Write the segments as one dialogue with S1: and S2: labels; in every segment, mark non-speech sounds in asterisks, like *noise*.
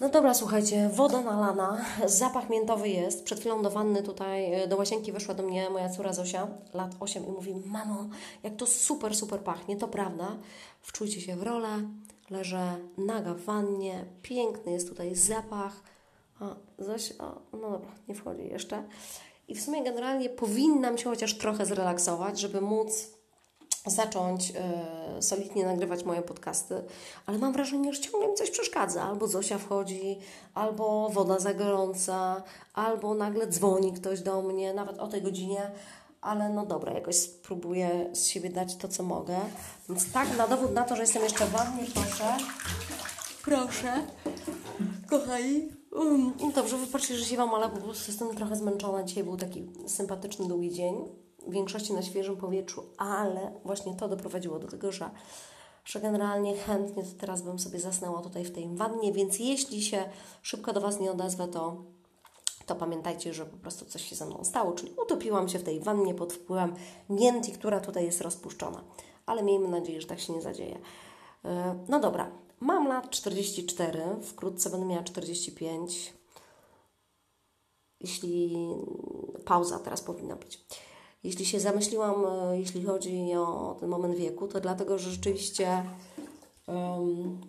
S1: No dobra, słuchajcie, woda nalana, zapach miętowy jest. Przed chwilą do wanny tutaj, e, do łazienki weszła do mnie moja córa Zosia, lat 8 i mówi, mamo, jak to super, super pachnie, to prawda. Wczujcie się w rolę, leżę naga w wannie, piękny jest tutaj zapach. A, Zosia, no dobra, nie wchodzi jeszcze. I w sumie generalnie powinnam się chociaż trochę zrelaksować, żeby móc zacząć y, solidnie nagrywać moje podcasty, ale mam wrażenie, że ciągle mi coś przeszkadza. Albo Zosia wchodzi, albo woda za gorąca, albo nagle dzwoni ktoś do mnie, nawet o tej godzinie, ale no dobra, jakoś spróbuję z siebie dać to, co mogę. Więc tak, na dowód na to, że jestem jeszcze w wannie, proszę. Proszę. Kochani. Um, dobrze, wybaczcie, że ziewam, ale po prostu jestem trochę zmęczona. Dzisiaj był taki sympatyczny, długi dzień w większości na świeżym powietrzu, ale właśnie to doprowadziło do tego, że, że generalnie chętnie to teraz bym sobie zasnęła tutaj w tej wannie, więc jeśli się szybko do Was nie odezwę, to, to pamiętajcie, że po prostu coś się ze mną stało, czyli utopiłam się w tej wannie pod wpływem mięti, która tutaj jest rozpuszczona. Ale miejmy nadzieję, że tak się nie zadzieje. No dobra, mam lat 44, wkrótce będę miała 45. Jeśli pauza teraz powinna być. Jeśli się zamyśliłam, e, jeśli chodzi o ten moment wieku, to dlatego, że rzeczywiście um,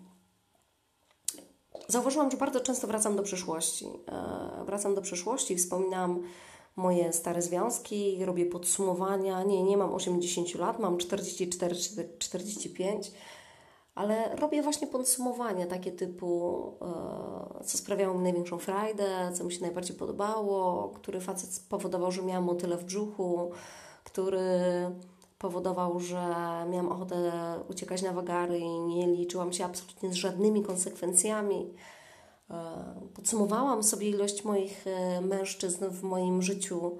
S1: zauważyłam, że bardzo często wracam do przeszłości. E, wracam do przeszłości, wspominam moje stare związki, robię podsumowania. Nie, nie mam 80 lat, mam 44-45, ale robię właśnie podsumowania takie typu, e, co sprawiało mi największą frajdę, co mi się najbardziej podobało, który facet powodował, że miałam motyle w brzuchu, który powodował, że miałam ochotę uciekać na wagary i nie liczyłam się absolutnie z żadnymi konsekwencjami. E, podsumowałam sobie ilość moich e, mężczyzn w moim życiu.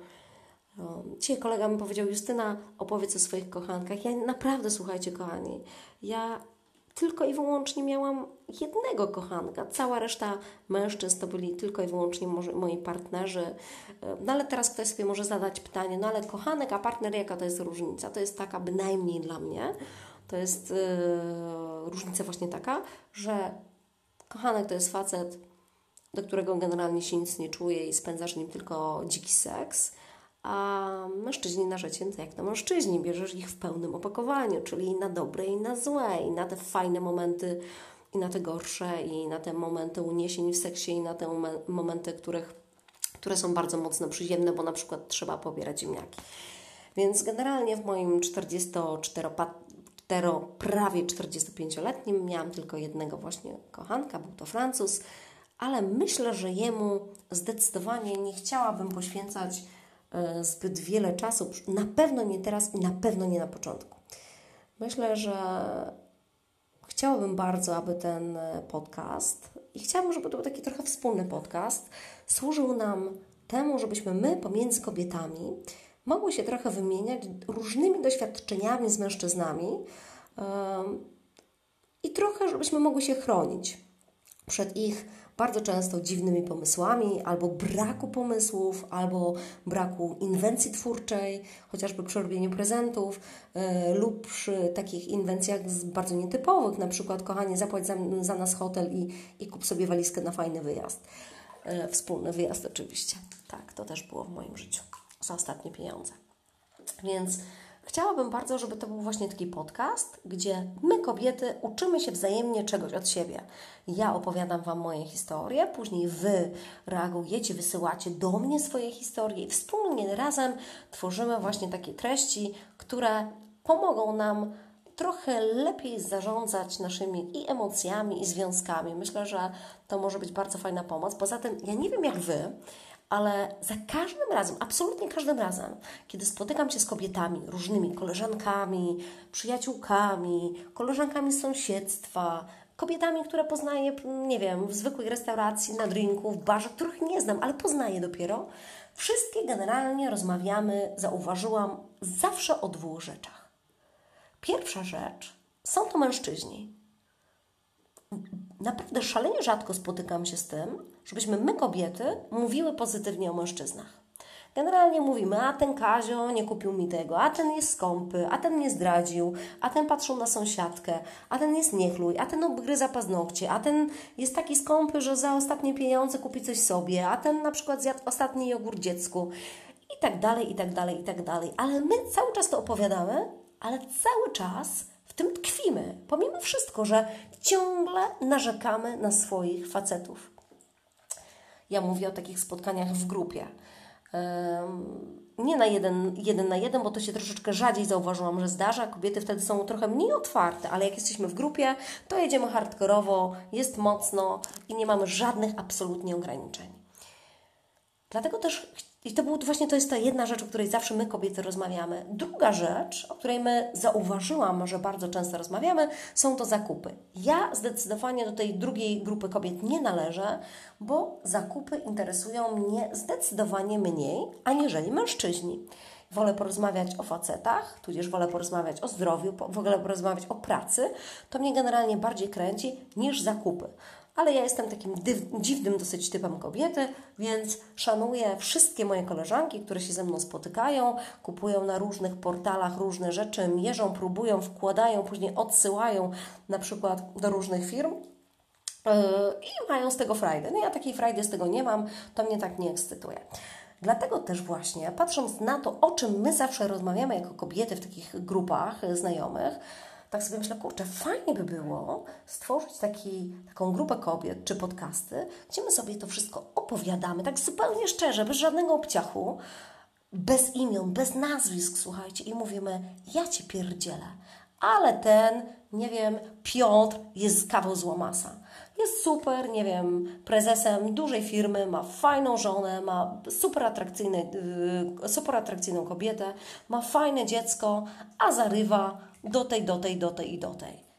S1: Dzisiaj kolega mi powiedział, Justyna, opowiedz o swoich kochankach. Ja naprawdę, słuchajcie, kochani, ja tylko i wyłącznie miałam jednego kochanka. Cała reszta mężczyzn to byli tylko i wyłącznie moi partnerzy. No ale teraz ktoś sobie może zadać pytanie, no ale kochanek, a partner, jaka to jest różnica? To jest taka bynajmniej dla mnie. To jest yy, różnica właśnie taka, że kochanek to jest facet, do którego generalnie się nic nie czuje i spędzasz nim tylko dziki seks a mężczyźni na życie, to jak to mężczyźni, bierzesz ich w pełnym opakowaniu, czyli na dobre, i na złe, i na te fajne momenty, i na te gorsze, i na te momenty uniesień w seksie, i na te momenty, których, które są bardzo mocno przyziemne, bo na przykład trzeba pobierać ziemniaki. Więc generalnie w moim 44 prawie 45-letnim miałam tylko jednego właśnie kochanka, był to Francuz, ale myślę, że jemu zdecydowanie nie chciałabym poświęcać zbyt wiele czasu, na pewno nie teraz i na pewno nie na początku. Myślę, że chciałabym bardzo, aby ten e, podcast i chciałabym, żeby to był taki trochę wspólny podcast, służył nam temu, żebyśmy my pomiędzy kobietami mogły się trochę wymieniać różnymi doświadczeniami z mężczyznami yy, i trochę, żebyśmy mogły się chronić przed ich bardzo często dziwnymi pomysłami, albo braku pomysłów, albo braku inwencji twórczej, chociażby przy robieniu prezentów, yy, lub przy takich inwencjach bardzo nietypowych, na przykład kochanie zapłać za, za nas hotel i, i kup sobie walizkę na fajny wyjazd. Yy, wspólny wyjazd oczywiście. Tak, to też było w moim życiu za ostatnie pieniądze. Więc Chciałabym bardzo, żeby to był właśnie taki podcast, gdzie my, kobiety, uczymy się wzajemnie czegoś od siebie. Ja opowiadam Wam moje historie, później Wy reagujecie, wysyłacie do mnie swoje historie i wspólnie razem tworzymy właśnie takie treści, które pomogą nam trochę lepiej zarządzać naszymi i emocjami, i związkami. Myślę, że to może być bardzo fajna pomoc. Poza tym, ja nie wiem jak Wy, ale za każdym razem, absolutnie każdym razem, kiedy spotykam się z kobietami, różnymi koleżankami, przyjaciółkami, koleżankami z sąsiedztwa, kobietami, które poznaję, nie wiem, w zwykłej restauracji, na drinku, w barze, których nie znam, ale poznaję dopiero, wszystkie generalnie rozmawiamy, zauważyłam, zawsze o dwóch rzeczach. Pierwsza rzecz są to mężczyźni naprawdę szalenie rzadko spotykam się z tym, żebyśmy my, kobiety, mówiły pozytywnie o mężczyznach. Generalnie mówimy, a ten Kazio nie kupił mi tego, a ten jest skąpy, a ten mnie zdradził, a ten patrzył na sąsiadkę, a ten jest niechluj, a ten obgryza paznokcie, a ten jest taki skąpy, że za ostatnie pieniądze kupi coś sobie, a ten na przykład zjadł ostatni jogurt dziecku i tak dalej, i tak dalej, i tak dalej. Ale my cały czas to opowiadamy, ale cały czas w tym tkwimy, pomimo wszystko, że ciągle narzekamy na swoich facetów. Ja mówię o takich spotkaniach w grupie. Nie na jeden, jeden na jeden, bo to się troszeczkę rzadziej zauważyłam, że zdarza. Kobiety wtedy są trochę mniej otwarte, ale jak jesteśmy w grupie, to jedziemy hardkorowo, jest mocno i nie mamy żadnych absolutnie ograniczeń. Dlatego też i to był właśnie to jest ta jedna rzecz, o której zawsze my kobiety rozmawiamy. Druga rzecz, o której my zauważyłam, że bardzo często rozmawiamy, są to zakupy. Ja zdecydowanie do tej drugiej grupy kobiet nie należę, bo zakupy interesują mnie zdecydowanie mniej, aniżeli mężczyźni. Wolę porozmawiać o facetach, tudzież wolę porozmawiać o zdrowiu, wolę porozmawiać o pracy. To mnie generalnie bardziej kręci niż zakupy ale ja jestem takim dziwnym dosyć typem kobiety, więc szanuję wszystkie moje koleżanki, które się ze mną spotykają, kupują na różnych portalach różne rzeczy, mierzą, próbują, wkładają, później odsyłają na przykład do różnych firm. Yy, I mają z tego frajdę. No ja takiej frajdy z tego nie mam, to mnie tak nie ekscytuje. Dlatego też właśnie, patrząc na to, o czym my zawsze rozmawiamy jako kobiety w takich grupach znajomych, tak sobie myślę, kurczę, fajnie by było stworzyć taki, taką grupę kobiet czy podcasty, gdzie my sobie to wszystko opowiadamy, tak zupełnie szczerze, bez żadnego obciachu, bez imion, bez nazwisk, słuchajcie, i mówimy, ja Cię pierdzielę, ale ten, nie wiem, Piotr jest kawał złamasa. Jest super, nie wiem, prezesem dużej firmy, ma fajną żonę, ma super, atrakcyjny, yy, super atrakcyjną kobietę, ma fajne dziecko, a zarywa do tej, do tej, do tej i do tej.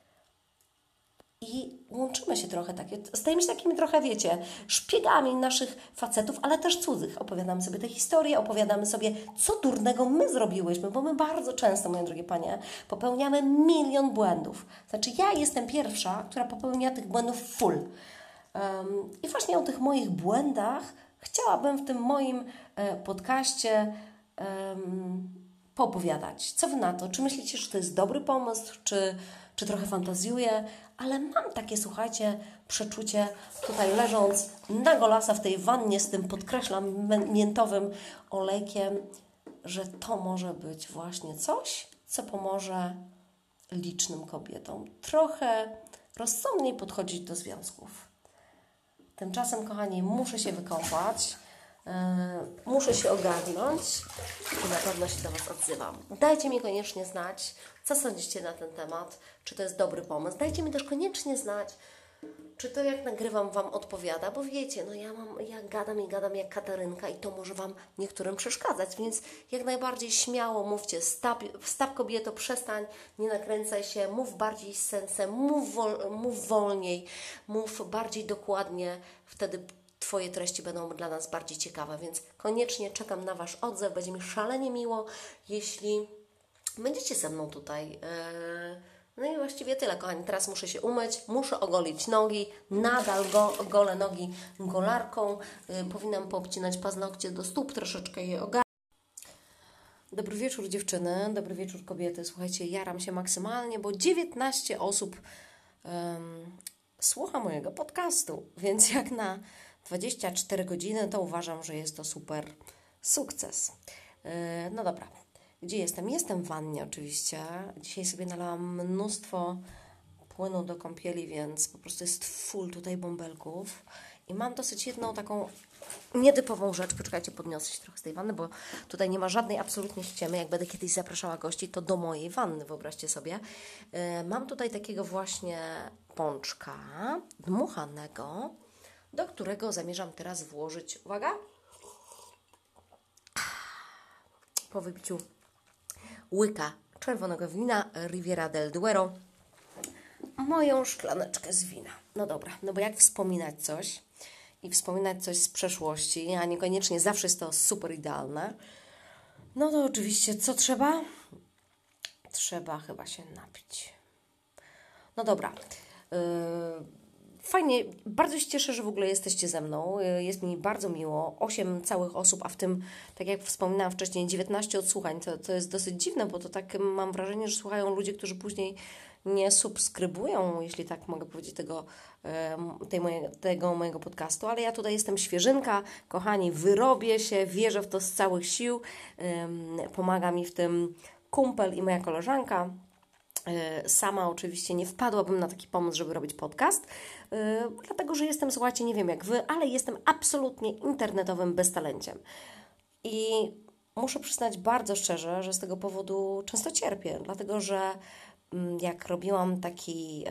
S1: I łączymy się trochę takie, stajemy się takimi trochę, wiecie, szpiegami naszych facetów, ale też cudzych. Opowiadamy sobie te historie, opowiadamy sobie, co durnego my zrobiłyśmy, bo my bardzo często, moje drogie panie, popełniamy milion błędów. Znaczy, ja jestem pierwsza, która popełnia tych błędów full. Um, I właśnie o tych moich błędach chciałabym w tym moim e, podcaście um, poopowiadać. Co Wy na to? Czy myślicie, że to jest dobry pomysł, czy, czy trochę fantazjuję? Ale mam takie, słuchajcie, przeczucie tutaj leżąc na golasa w tej wannie z tym, podkreślam, miętowym olejkiem, że to może być właśnie coś, co pomoże licznym kobietom trochę rozsądniej podchodzić do związków. Tymczasem, kochani, muszę się wykąpać. E, muszę się ogarnąć i na pewno się do Was odzywam. Dajcie mi koniecznie znać, co sądzicie na ten temat, czy to jest dobry pomysł. Dajcie mi też koniecznie znać, czy to jak nagrywam Wam odpowiada, bo wiecie, no ja mam, ja gadam i gadam jak Katarynka i to może Wam niektórym przeszkadzać, więc jak najbardziej śmiało mówcie, stap, stap kobieto, przestań, nie nakręcaj się, mów bardziej z sensem, mów, wol, mów wolniej, mów bardziej dokładnie, wtedy Twoje treści będą dla nas bardziej ciekawe, więc koniecznie czekam na Wasz odzew. Będzie mi szalenie miło, jeśli będziecie ze mną tutaj. E, no i właściwie tyle, kochani. Teraz muszę się umyć, muszę ogolić nogi. Nadal go, golę nogi golarką. E, powinnam poobcinać paznokcie do stóp, troszeczkę je ogarnąć. Dobry wieczór dziewczyny, dobry wieczór kobiety. Słuchajcie, jaram się maksymalnie, bo 19 osób um, słucha mojego podcastu, więc jak na 24 godziny, to uważam, że jest to super sukces. E, no dobra, gdzie jestem? Jestem w wannie oczywiście. Dzisiaj sobie nalałam mnóstwo płynu do kąpieli, więc po prostu jest full tutaj bąbelków. I mam dosyć jedną taką nietypową rzecz. Poczekajcie, podniosę się trochę z tej wanny, bo tutaj nie ma żadnej absolutnie ściemy. Jak będę kiedyś zapraszała gości, to do mojej wanny, wyobraźcie sobie. E, mam tutaj takiego właśnie pączka dmuchanego do którego zamierzam teraz włożyć, uwaga, po wypiciu łyka czerwonego wina Riviera del Duero, moją szklaneczkę z wina. No dobra, no bo jak wspominać coś i wspominać coś z przeszłości, a niekoniecznie zawsze jest to super idealne, no to oczywiście co trzeba? Trzeba chyba się napić. No dobra. Yy fajnie, bardzo się cieszę, że w ogóle jesteście ze mną. Y, jest mi bardzo miło. Osiem całych osób, a w tym, tak jak wspominałam wcześniej, 19 odsłuchań. To, to jest dosyć dziwne, bo to tak mam wrażenie, że słuchają ludzie, którzy później nie subskrybują, jeśli tak mogę powiedzieć, tego, tej moje, tego mojego podcastu, ale ja tutaj jestem świeżynka, kochani, wyrobię się, wierzę w to z całych sił. Pomaga mi w tym kumpel i moja koleżanka. E, sama oczywiście nie wpadłabym na taki pomysł, żeby robić podcast, dlatego że jestem, słuchajcie, nie wiem jak wy, ale jestem absolutnie internetowym beztalenciem. I muszę przyznać bardzo szczerze, że z tego powodu często cierpię, dlatego że mm, jak robiłam taki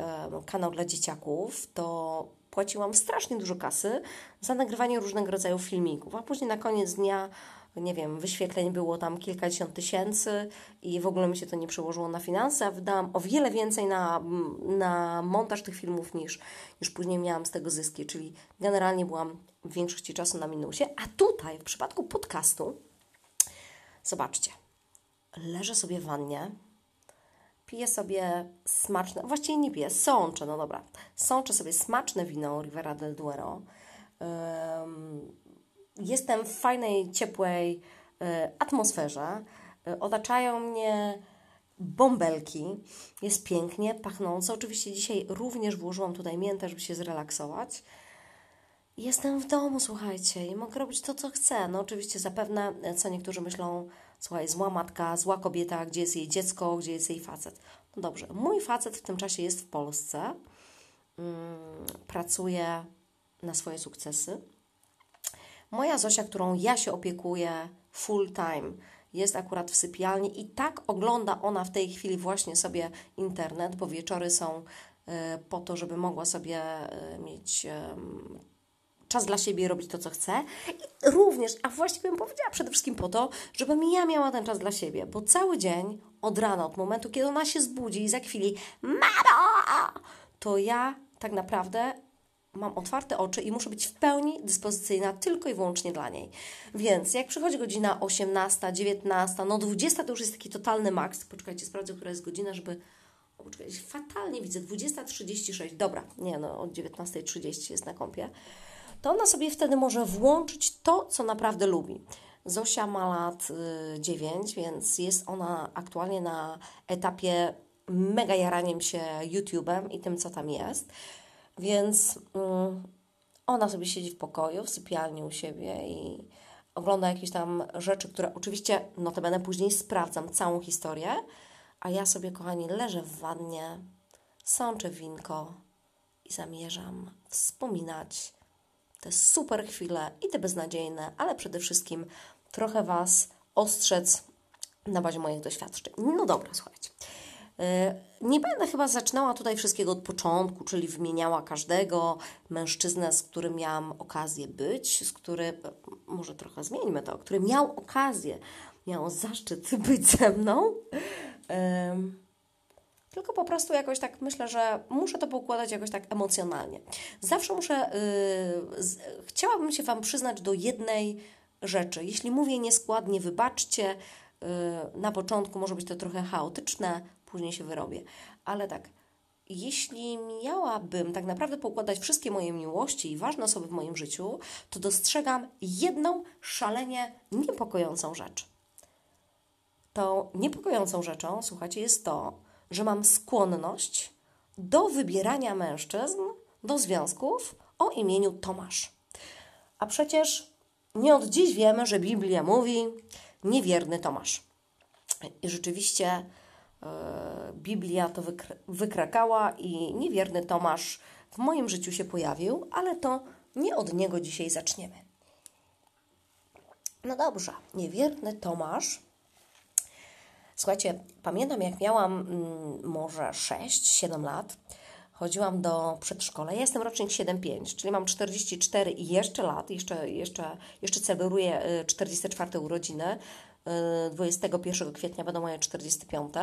S1: kanał dla dzieciaków, to płaciłam strasznie dużo kasy za nagrywanie różnego rodzaju filmików, a później na koniec dnia nie wiem, wyświetleń było tam kilkadziesiąt tysięcy i w ogóle mi się to nie przełożyło na finanse, a wydałam o wiele więcej na, na montaż tych filmów niż, niż później miałam z tego zyski, czyli generalnie byłam w większości czasu na minusie, a tutaj w przypadku podcastu zobaczcie, leżę sobie w wannie, piję sobie smaczne, właściwie nie piję, sączę, no dobra, sączę sobie smaczne wino Rivera del Duero, jestem w fajnej, ciepłej e, atmosferze. E, otaczają mnie bąbelki. Jest pięknie, pachnąco. Oczywiście dzisiaj również włożyłam tutaj miętę, żeby się zrelaksować. Jestem w domu, słuchajcie, i mogę robić to, co chcę. No oczywiście zapewne, e, co niektórzy myślą, słuchaj, zła matka, zła kobieta, gdzie jest jej dziecko, gdzie jest jej facet. No dobrze, mój facet w tym czasie jest w Polsce, mm, pracuje na swoje sukcesy, Moja Zosia, którą ja się opiekuję full time, jest akurat w sypialni i tak ogląda ona w tej chwili właśnie sobie internet, bo wieczory są e, po to, żeby mogła sobie e, mieć czas dla siebie robić to, co chce. I również, a właściwie bym powiedziała przede wszystkim po to, żebym ja miała ten czas dla siebie, bo cały dzień od rana, od momentu, kiedy ona się zbudzi i za chwili mamo, to ja tak naprawdę mam otwarte oczy i muszę być w pełni dyspozycyjna tylko i wyłącznie dla niej. Więc jak przychodzi godzina 18, 19, no 20 to już jest taki totalny maks. Poczekajcie, sprawdzę, która jest godzina, żeby... O, poczekajcie, fatalnie widzę, 20.36. Dobra, nie no, od 19.30 jest na kąpie. To ona sobie wtedy może włączyć to, co naprawdę lubi. Zosia ma lat y, 9, więc jest ona aktualnie na etapie mega jaraniem się YouTube'em i tym, co tam jest. Więc mm, ona sobie siedzi w pokoju, w sypialni u siebie i ogląda jakieś tam rzeczy, które oczywiście notabene później sprawdzam całą historię, a ja sobie, kochani, leżę w wannie, sączę winko i zamierzam wspominać te super chwile i te beznadziejne, ale przede wszystkim trochę Was ostrzec na bazie moich doświadczeń. No dobra, słuchajcie. E, nie będę chyba zaczynała tutaj wszystkiego od początku, czyli wymieniała każdego mężczyznę, z którym miałam okazję być, z którym, może trochę zmieńmy to, który miał okazję, miał zaszczyt *laughs* być ze mną. Tylko po prostu jakoś tak myślę, że muszę to poukładać jakoś tak emocjonalnie. Zawsze muszę, z, chciałabym się Wam przyznać do jednej rzeczy. Jeśli mówię nieskładnie, wybaczcie. Yy, na początku może być to trochę chaotyczne, później się wyrobię. Ale tak, jeśli miałabym tak naprawdę pokładać wszystkie moje miłości i ważne osoby w moim życiu, to dostrzegam jedną szalenie niepokojącą rzecz. Tą niepokojącą rzeczą, słuchajcie, jest to, że mam skłonność do wybierania mężczyzn do związków o imieniu Tomasz. A przecież nie od dziś wiemy, że Biblia mówi niewierny Tomasz. I rzeczywiście Biblia to wykrakała i niewierny Tomasz w moim życiu się pojawił, ale to nie od niego dzisiaj zaczniemy. No dobrze, niewierny Tomasz. Słuchajcie, pamiętam jak miałam mm, może 6-7 lat, chodziłam do przedszkola. Ja jestem rocznik 7-5, czyli mam 44 i jeszcze lat, jeszcze, jeszcze, jeszcze celebruję 44 y, urodziny. 21 y, kwietnia będą moje 45.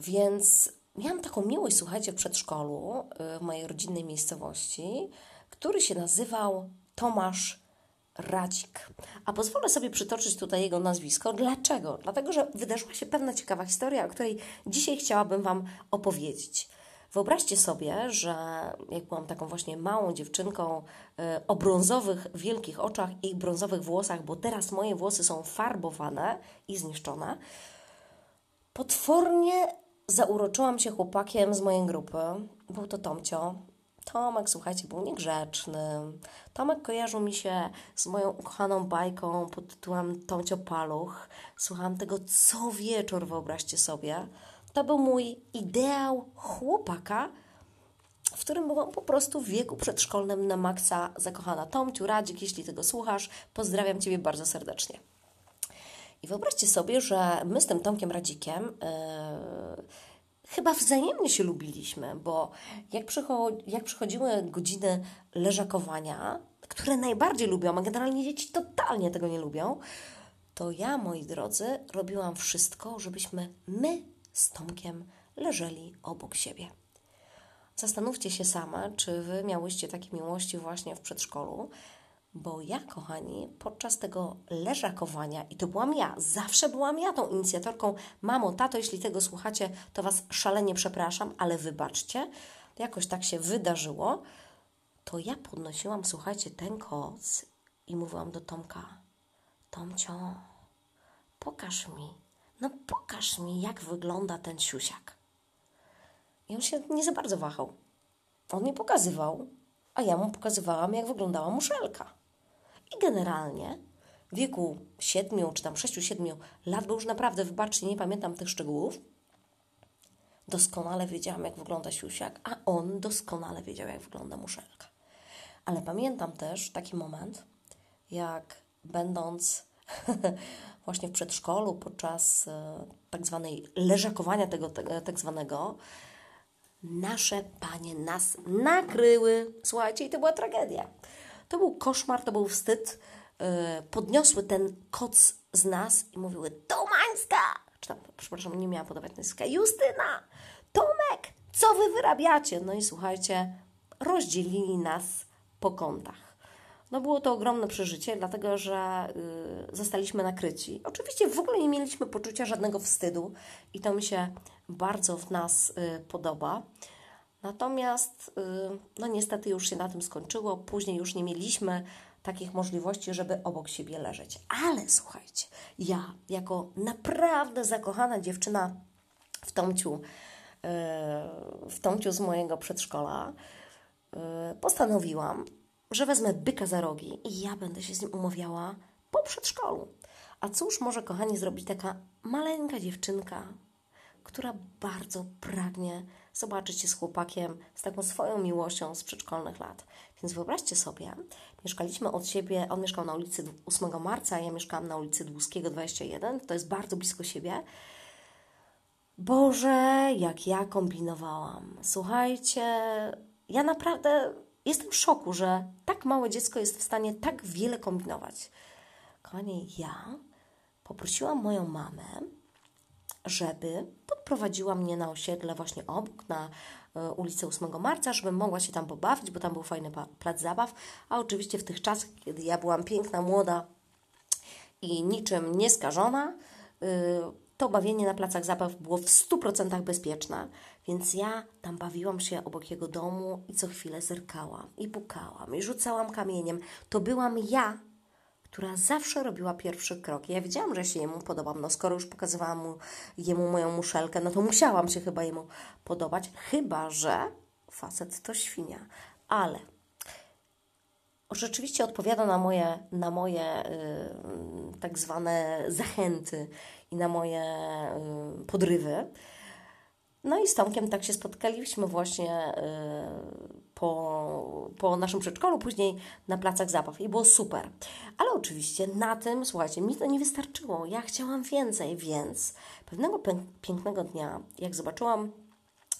S1: Więc miałam taką miłość, słuchajcie, w przedszkolu y, w mojej rodzinnej miejscowości, który się nazywał Tomasz Radzik. A pozwolę sobie przytoczyć tutaj jego nazwisko. Dlaczego? Dlatego, że wydarzyła się pewna ciekawa historia, o której dzisiaj chciałabym Wam opowiedzieć. Wyobraźcie sobie, że jak byłam taką właśnie małą dziewczynką e, o brązowych, wielkich oczach i brązowych włosach, bo teraz moje włosy są farbowane i zniszczone, potwornie zauroczyłam się chłopakiem z mojej grupy. Był to Tomcio. Tomek, słuchajcie, był niegrzeczny. Tomek kojarzył mi się z moją ukochaną bajką pod tytułem Tomcio Paluch. Słuchałam tego co wieczór, wyobraźcie sobie. To był mój ideał chłopaka, w którym byłam po prostu w wieku przedszkolnym na maksa zakochana. Tomciu, Radzik, jeśli tego słuchasz, pozdrawiam Ciebie bardzo serdecznie. I wyobraźcie sobie, że my z tym Tomkiem Radzikiem yy, chyba wzajemnie się lubiliśmy, bo jak, przycho- jak przychodziły godziny leżakowania, które najbardziej lubią, a generalnie dzieci totalnie tego nie lubią, to ja, moi drodzy, robiłam wszystko, żebyśmy my z Tomkiem leżeli obok siebie. Zastanówcie się same, czy wy miałyście takie miłości właśnie w przedszkolu, bo ja, kochani, podczas tego leżakowania, i to byłam ja, zawsze byłam ja tą inicjatorką, mamo, tato, jeśli tego słuchacie, to Was szalenie przepraszam, ale wybaczcie, jakoś tak się wydarzyło, to ja podnosiłam, słuchajcie, ten koc i mówiłam do Tomka, Tomcio, pokaż mi, no pokaż mi, jak wygląda ten siusiak. I on się nie za bardzo wahał. On mi pokazywał, a ja mu pokazywałam, jak wyglądała muszelka. I generalnie w wieku 7 czy tam 6-7 lat, bo już naprawdę, wybaczcie, nie pamiętam tych szczegółów, doskonale wiedziałam, jak wygląda siusiak, a on doskonale wiedział, jak wygląda muszelka. Ale pamiętam też taki moment, jak będąc *laughs* właśnie w przedszkolu podczas e, tak zwanej leżakowania tego tak zwanego, nasze panie nas nakryły. Słuchajcie, i to była tragedia. To był koszmar, to był wstyd. E, podniosły ten koc z nas i mówiły Tomańska! Czy tam, przepraszam, nie miałam podawać nazwiska. Justyna! Tomek! Co wy wyrabiacie? No i słuchajcie, rozdzielili nas po kątach. No było to ogromne przeżycie, dlatego że y, zostaliśmy nakryci. Oczywiście w ogóle nie mieliśmy poczucia żadnego wstydu i to mi się bardzo w nas y, podoba. Natomiast, y, no niestety już się na tym skończyło. Później już nie mieliśmy takich możliwości, żeby obok siebie leżeć. Ale słuchajcie, ja jako naprawdę zakochana dziewczyna w Tomciu, y, w Tomciu z mojego przedszkola, y, postanowiłam, że wezmę byka za rogi i ja będę się z nim umawiała po przedszkolu. A cóż może, kochani, zrobić taka maleńka dziewczynka, która bardzo pragnie zobaczyć się z chłopakiem, z taką swoją miłością z przedszkolnych lat. Więc wyobraźcie sobie, mieszkaliśmy od siebie, on mieszkał na ulicy 8 marca, ja mieszkałam na ulicy Dłuskiego 21, to jest bardzo blisko siebie. Boże, jak ja kombinowałam. Słuchajcie, ja naprawdę jestem w szoku, że tak małe dziecko jest w stanie tak wiele kombinować. Kochani, ja poprosiłam moją mamę, żeby podprowadziła mnie na osiedle właśnie obok, na e, ulicę 8 Marca, żebym mogła się tam pobawić, bo tam był fajny plac zabaw, a oczywiście w tych czasach, kiedy ja byłam piękna, młoda i niczym nieskażona, y, to bawienie na placach zabaw było w 100% bezpieczne, więc ja tam bawiłam się obok jego domu i co chwilę zerkałam i pukałam i rzucałam kamieniem. To byłam ja, która zawsze robiła pierwszy krok. Ja wiedziałam, że się jemu podobam. No skoro już pokazywałam mu, jemu moją muszelkę, no to musiałam się chyba jemu podobać. Chyba, że facet to świnia. Ale rzeczywiście odpowiada na moje, na moje y, tak zwane zachęty i na moje y, podrywy. No i z Tomkiem tak się spotkaliśmy właśnie y, po, po naszym przedszkolu, później na placach zabaw i było super. Ale oczywiście na tym, słuchajcie, mi to nie wystarczyło. Ja chciałam więcej, więc pewnego pięknego dnia, jak zobaczyłam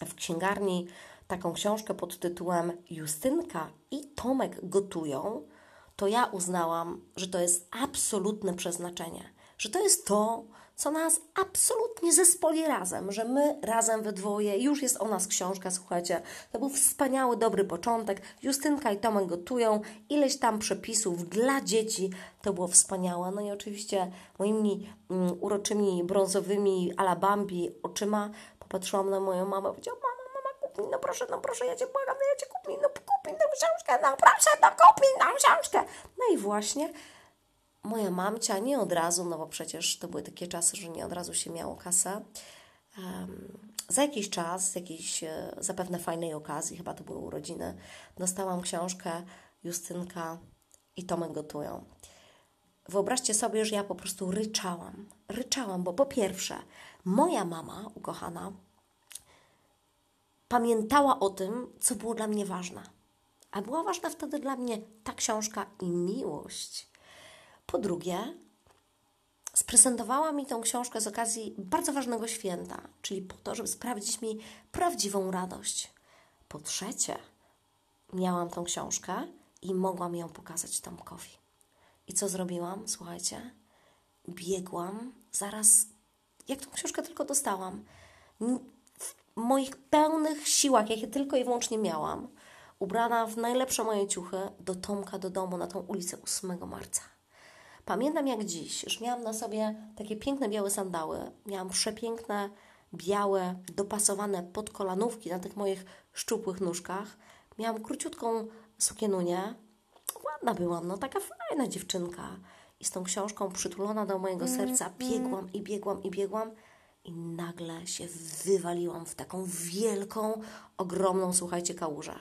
S1: w księgarni taką książkę pod tytułem Justynka i Tomek gotują, to ja uznałam, że to jest absolutne przeznaczenie, że to jest to, co nas absolutnie zespoli razem, że my razem we dwoje, już jest o nas książka, słuchajcie, to był wspaniały, dobry początek. Justynka i Tomek gotują, ileś tam przepisów dla dzieci, to było wspaniałe. No i oczywiście moimi um, uroczymi, brązowymi alabambi oczyma popatrzyłam na moją mamę, powiedziałam, mama, no proszę, no proszę, ja Cię błagam, no ja Cię kup mi, no kup mi tą książkę, no proszę, no kup mi tą książkę. No i właśnie moja mamcia nie od razu, no bo przecież to były takie czasy, że nie od razu się miało kasę. Um, za jakiś czas, z jakiejś e, zapewne fajnej okazji, chyba to były urodziny, dostałam książkę Justynka i Tomek gotują. Wyobraźcie sobie, że ja po prostu ryczałam. Ryczałam, bo po pierwsze, moja mama, ukochana, pamiętała o tym, co było dla mnie ważne. A była ważna wtedy dla mnie ta książka i miłość. Po drugie, sprezentowała mi tą książkę z okazji bardzo ważnego święta, czyli po to, żeby sprawdzić mi prawdziwą radość. Po trzecie, miałam tą książkę i mogłam ją pokazać Tomkowi. I co zrobiłam? Słuchajcie, biegłam zaraz, jak tą książkę tylko dostałam, w moich pełnych siłach, jakie tylko i wyłącznie miałam, ubrana w najlepsze moje ciuchy, do Tomka do domu na tą ulicę 8 marca. Pamiętam jak dziś, że miałam na sobie takie piękne białe sandały, miałam przepiękne, białe, dopasowane podkolanówki na tych moich szczupłych nóżkach, miałam króciutką sukienunię, ładna byłam, no taka fajna dziewczynka. I z tą książką przytulona do mojego serca mm. biegłam i biegłam i biegłam i nagle się wywaliłam w taką wielką, ogromną, słuchajcie, kałużę.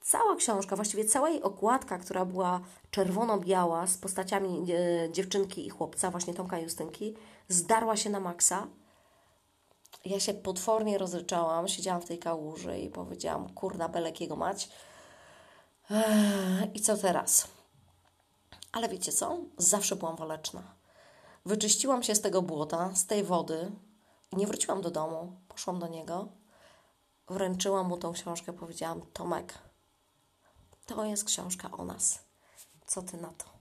S1: Cała książka, właściwie cała jej okładka, która była czerwono-biała z postaciami e, dziewczynki i chłopca, właśnie Tomka i Justynki, zdarła się na maksa. Ja się potwornie rozryczałam, siedziałam w tej kałuży i powiedziałam, kurna, belek jego mać. I co teraz? Ale wiecie co? Zawsze byłam waleczna. Wyczyściłam się z tego błota, z tej wody i nie wróciłam do domu. Poszłam do niego, wręczyłam mu tą książkę, powiedziałam: Tomek, to jest książka o nas. Co ty na to?